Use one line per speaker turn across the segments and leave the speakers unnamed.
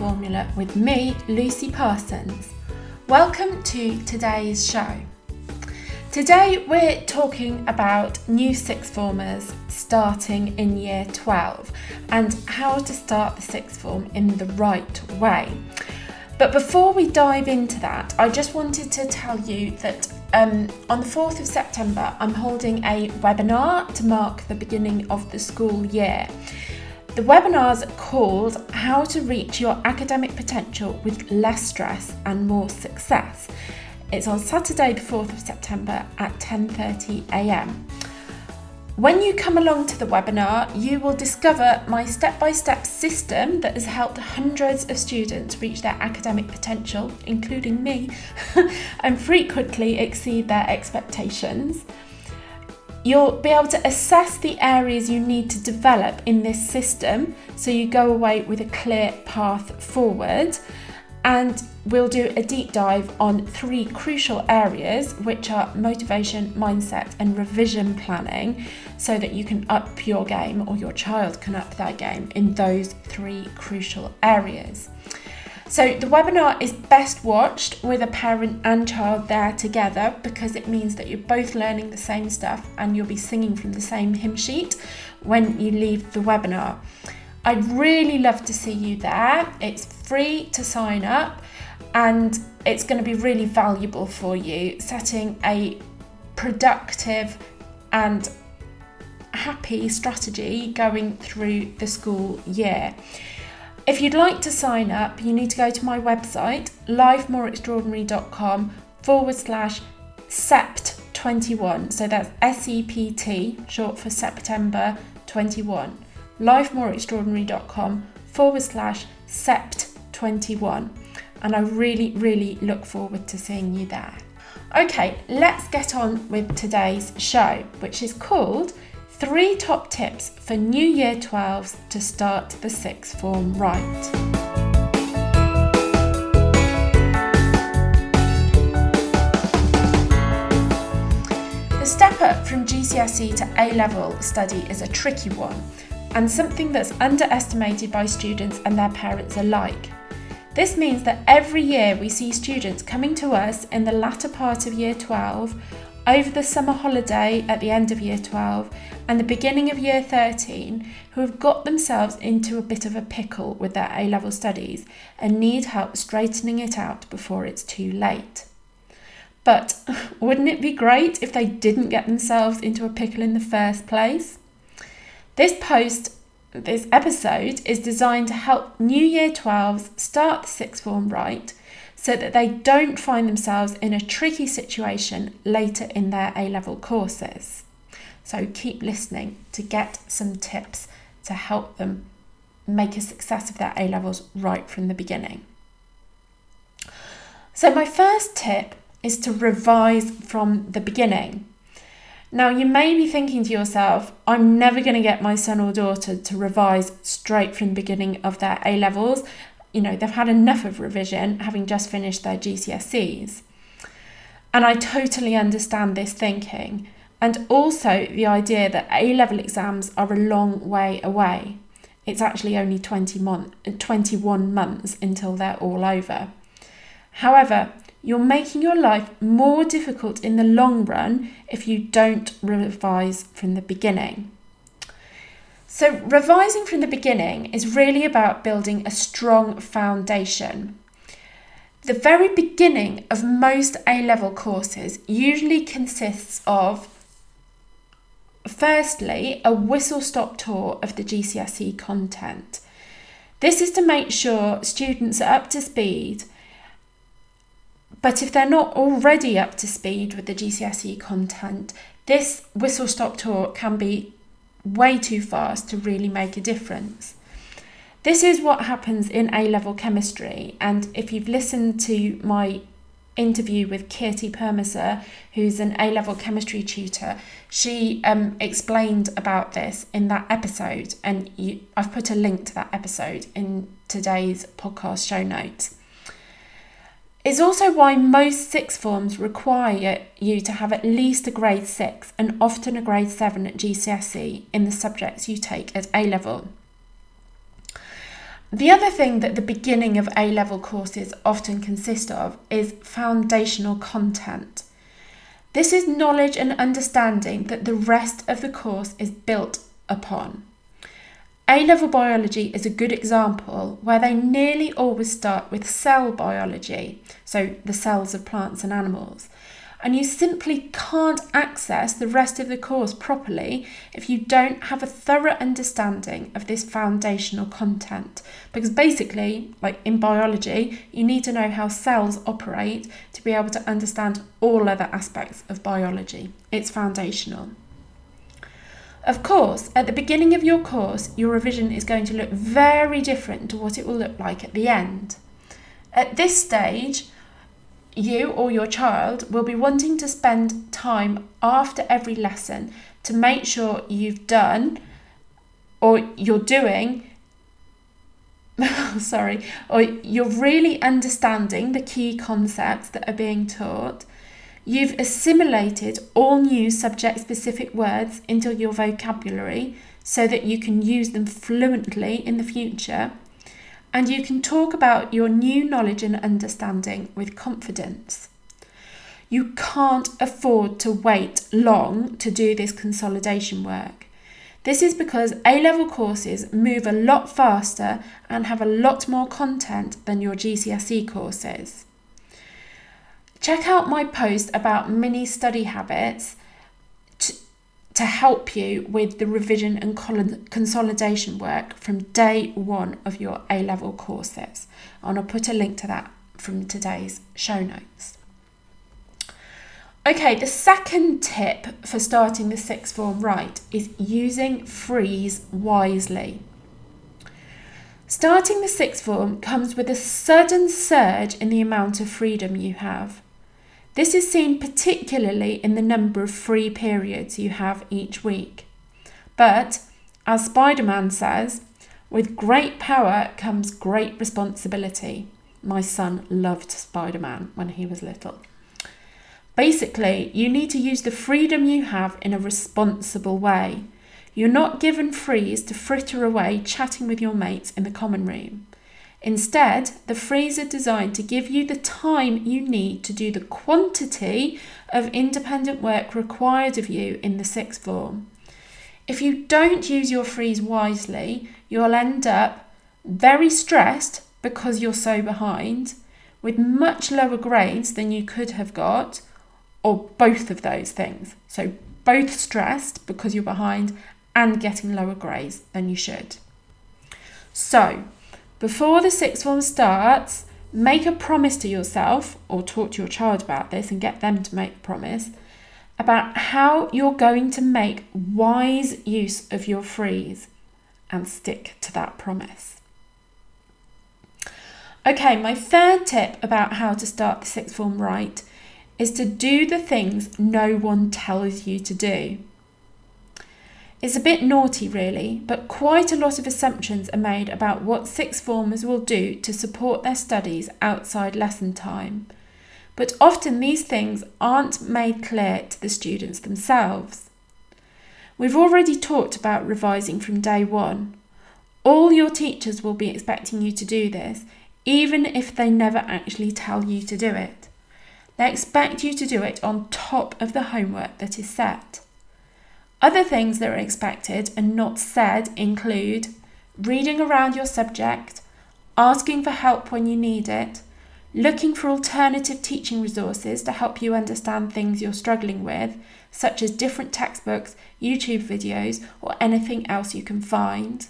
Formula with me, Lucy Parsons. Welcome to today's show. Today we're talking about new sixth formers starting in year 12 and how to start the sixth form in the right way. But before we dive into that, I just wanted to tell you that um, on the 4th of September, I'm holding a webinar to mark the beginning of the school year. The webinar is called How to Reach Your Academic Potential with Less Stress and More Success. It's on Saturday, the 4th of September at 10:30 a.m. When you come along to the webinar, you will discover my step by step system that has helped hundreds of students reach their academic potential, including me, and frequently exceed their expectations. You'll be able to assess the areas you need to develop in this system so you go away with a clear path forward and we'll do a deep dive on three crucial areas, which are motivation, mindset, and revision planning, so that you can up your game or your child can up their game in those three crucial areas. So, the webinar is best watched with a parent and child there together because it means that you're both learning the same stuff and you'll be singing from the same hymn sheet when you leave the webinar. I'd really love to see you there. It's free to sign up and it's going to be really valuable for you setting a productive and happy strategy going through the school year. If you'd like to sign up, you need to go to my website, lifemoreextraordinary.com forward slash SEPT21. So that's S E P T, short for September 21 lifemoreextraordinary.com forward slash sept21. And I really, really look forward to seeing you there. Okay, let's get on with today's show, which is called Three Top Tips for New Year 12s to Start the Sixth Form Right. The step up from GCSE to A level study is a tricky one and something that's underestimated by students and their parents alike. This means that every year we see students coming to us in the latter part of year 12, over the summer holiday at the end of year 12, and the beginning of year 13 who have got themselves into a bit of a pickle with their A level studies and need help straightening it out before it's too late. But wouldn't it be great if they didn't get themselves into a pickle in the first place? This post, this episode, is designed to help New Year 12s start the sixth form right so that they don't find themselves in a tricky situation later in their A level courses. So keep listening to get some tips to help them make a success of their A levels right from the beginning. So, my first tip is to revise from the beginning. Now, you may be thinking to yourself, I'm never going to get my son or daughter to revise straight from the beginning of their A levels. You know, they've had enough of revision having just finished their GCSEs. And I totally understand this thinking, and also the idea that A level exams are a long way away. It's actually only 20 month, 21 months until they're all over. However, you're making your life more difficult in the long run if you don't revise from the beginning. So, revising from the beginning is really about building a strong foundation. The very beginning of most A level courses usually consists of firstly a whistle stop tour of the GCSE content. This is to make sure students are up to speed but if they're not already up to speed with the GCSE content, this whistle stop tour can be way too fast to really make a difference. This is what happens in A level chemistry, and if you've listened to my interview with Kirti Permasa, who's an A level chemistry tutor, she um, explained about this in that episode, and you, I've put a link to that episode in today's podcast show notes. It's also why most sixth forms require you to have at least a grade 6 and often a grade 7 at GCSE in the subjects you take at A level. The other thing that the beginning of A level courses often consist of is foundational content. This is knowledge and understanding that the rest of the course is built upon. A level biology is a good example where they nearly always start with cell biology, so the cells of plants and animals, and you simply can't access the rest of the course properly if you don't have a thorough understanding of this foundational content. Because basically, like in biology, you need to know how cells operate to be able to understand all other aspects of biology. It's foundational. Of course, at the beginning of your course, your revision is going to look very different to what it will look like at the end. At this stage, you or your child will be wanting to spend time after every lesson to make sure you've done or you're doing sorry or you're really understanding the key concepts that are being taught you've assimilated all new subject specific words into your vocabulary so that you can use them fluently in the future and you can talk about your new knowledge and understanding with confidence. You can't afford to wait long to do this consolidation work. This is because A level courses move a lot faster and have a lot more content than your GCSE courses. Check out my post about mini study habits to to help you with the revision and consolidation work from day one of your A level courses. And I'll put a link to that from today's show notes. Okay, the second tip for starting the sixth form right is using frees wisely. Starting the sixth form comes with a sudden surge in the amount of freedom you have. This is seen particularly in the number of free periods you have each week. But, as Spider Man says, with great power comes great responsibility. My son loved Spider Man when he was little. Basically, you need to use the freedom you have in a responsible way. You're not given frees to fritter away chatting with your mates in the common room. Instead, the frees are designed to give you the time you need to do the quantity of independent work required of you in the sixth form. If you don't use your frees wisely, you'll end up very stressed because you're so behind, with much lower grades than you could have got, or both of those things. So, both stressed because you're behind and getting lower grades than you should. So, before the sixth form starts, make a promise to yourself or talk to your child about this and get them to make a promise about how you're going to make wise use of your frees and stick to that promise. Okay, my third tip about how to start the sixth form right is to do the things no one tells you to do. It's a bit naughty, really, but quite a lot of assumptions are made about what sixth formers will do to support their studies outside lesson time. But often these things aren't made clear to the students themselves. We've already talked about revising from day one. All your teachers will be expecting you to do this, even if they never actually tell you to do it. They expect you to do it on top of the homework that is set. Other things that are expected and not said include reading around your subject, asking for help when you need it, looking for alternative teaching resources to help you understand things you're struggling with, such as different textbooks, YouTube videos, or anything else you can find,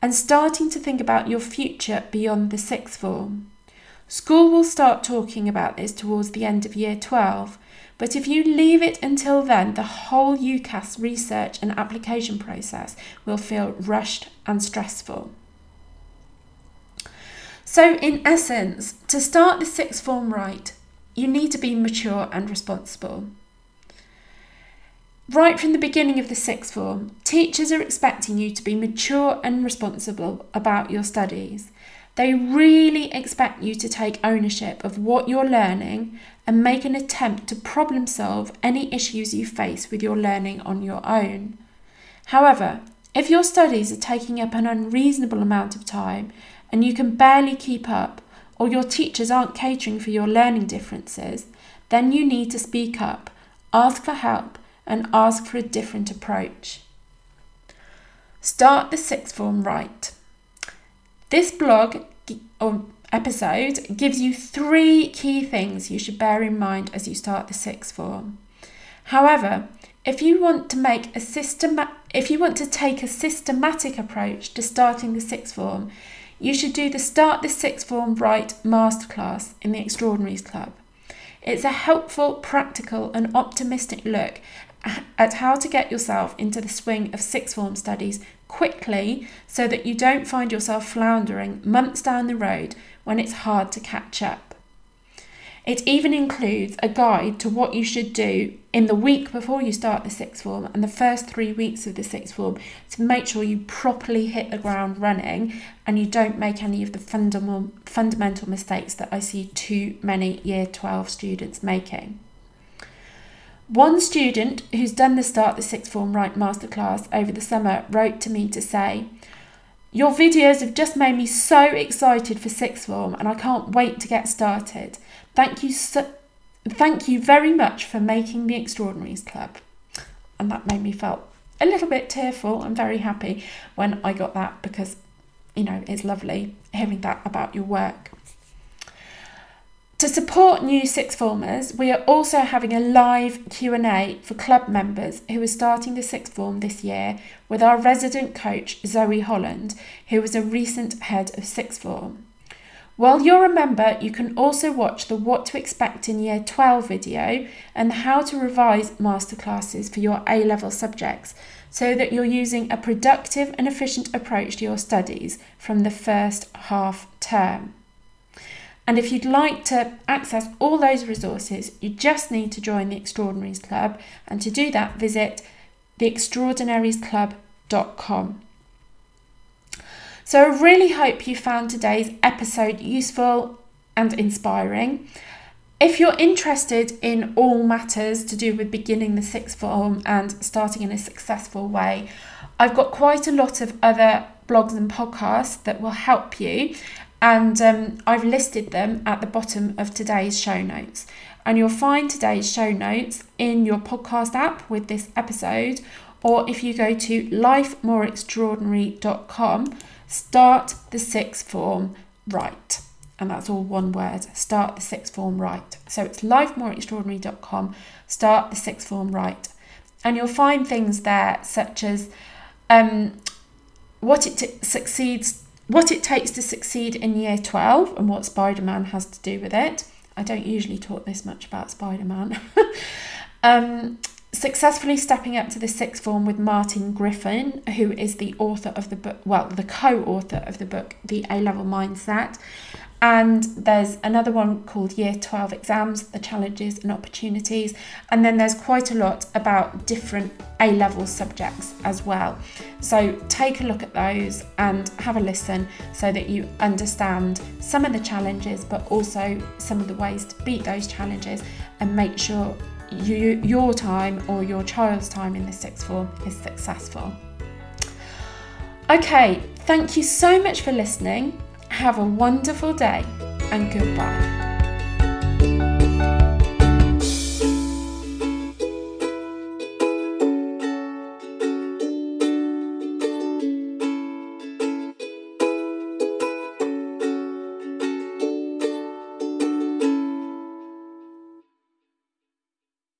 and starting to think about your future beyond the sixth form. School will start talking about this towards the end of year 12, but if you leave it until then, the whole UCAS research and application process will feel rushed and stressful. So, in essence, to start the sixth form right, you need to be mature and responsible. Right from the beginning of the sixth form, teachers are expecting you to be mature and responsible about your studies. They really expect you to take ownership of what you're learning and make an attempt to problem solve any issues you face with your learning on your own. However, if your studies are taking up an unreasonable amount of time and you can barely keep up, or your teachers aren't catering for your learning differences, then you need to speak up, ask for help, and ask for a different approach. Start the sixth form right. This blog or episode gives you three key things you should bear in mind as you start the sixth form. However, if you want to make a system if you want to take a systematic approach to starting the sixth form, you should do the Start the Sixth Form Right masterclass in the Extraordinaries Club. It's a helpful, practical, and optimistic look at how to get yourself into the swing of sixth form studies quickly so that you don't find yourself floundering months down the road when it's hard to catch up. It even includes a guide to what you should do in the week before you start the sixth form and the first three weeks of the sixth form to make sure you properly hit the ground running and you don't make any of the fundamental, fundamental mistakes that I see too many year 12 students making. One student who's done the Start the Sixth Form Right Masterclass over the summer wrote to me to say, Your videos have just made me so excited for sixth form and I can't wait to get started. Thank you so, thank you very much for making the Extraordinaries Club. And that made me feel a little bit tearful. I'm very happy when I got that because, you know, it's lovely hearing that about your work. To support new sixth formers, we are also having a live Q&A for club members who are starting the sixth form this year with our resident coach Zoe Holland, who was a recent head of sixth form. While you're a member, you can also watch the What to Expect in Year 12 video and How to Revise masterclasses for your A level subjects so that you're using a productive and efficient approach to your studies from the first half term. And if you'd like to access all those resources, you just need to join the Extraordinaries Club. And to do that, visit theextraordinariesclub.com. So I really hope you found today's episode useful and inspiring. If you're interested in all matters to do with beginning the sixth form and starting in a successful way, I've got quite a lot of other blogs and podcasts that will help you, and um, I've listed them at the bottom of today's show notes. And you'll find today's show notes in your podcast app with this episode, or if you go to lifemoreextraordinary.com Start the sixth form right. And that's all one word. Start the sixth form right. So it's lifemoreextraordinary.com. Start the sixth form right. And you'll find things there such as um, what it t- succeeds, what it takes to succeed in year 12 and what Spider Man has to do with it. I don't usually talk this much about Spider Man. um, successfully stepping up to the sixth form with Martin Griffin, who is the author of the book, well, the co author of the book, The A Level Mindset. And there's another one called Year 12 Exams, the challenges and opportunities. And then there's quite a lot about different A level subjects as well. So take a look at those and have a listen so that you understand some of the challenges, but also some of the ways to beat those challenges and make sure you, your time or your child's time in the sixth form is successful. Okay, thank you so much for listening. Have a wonderful day and goodbye.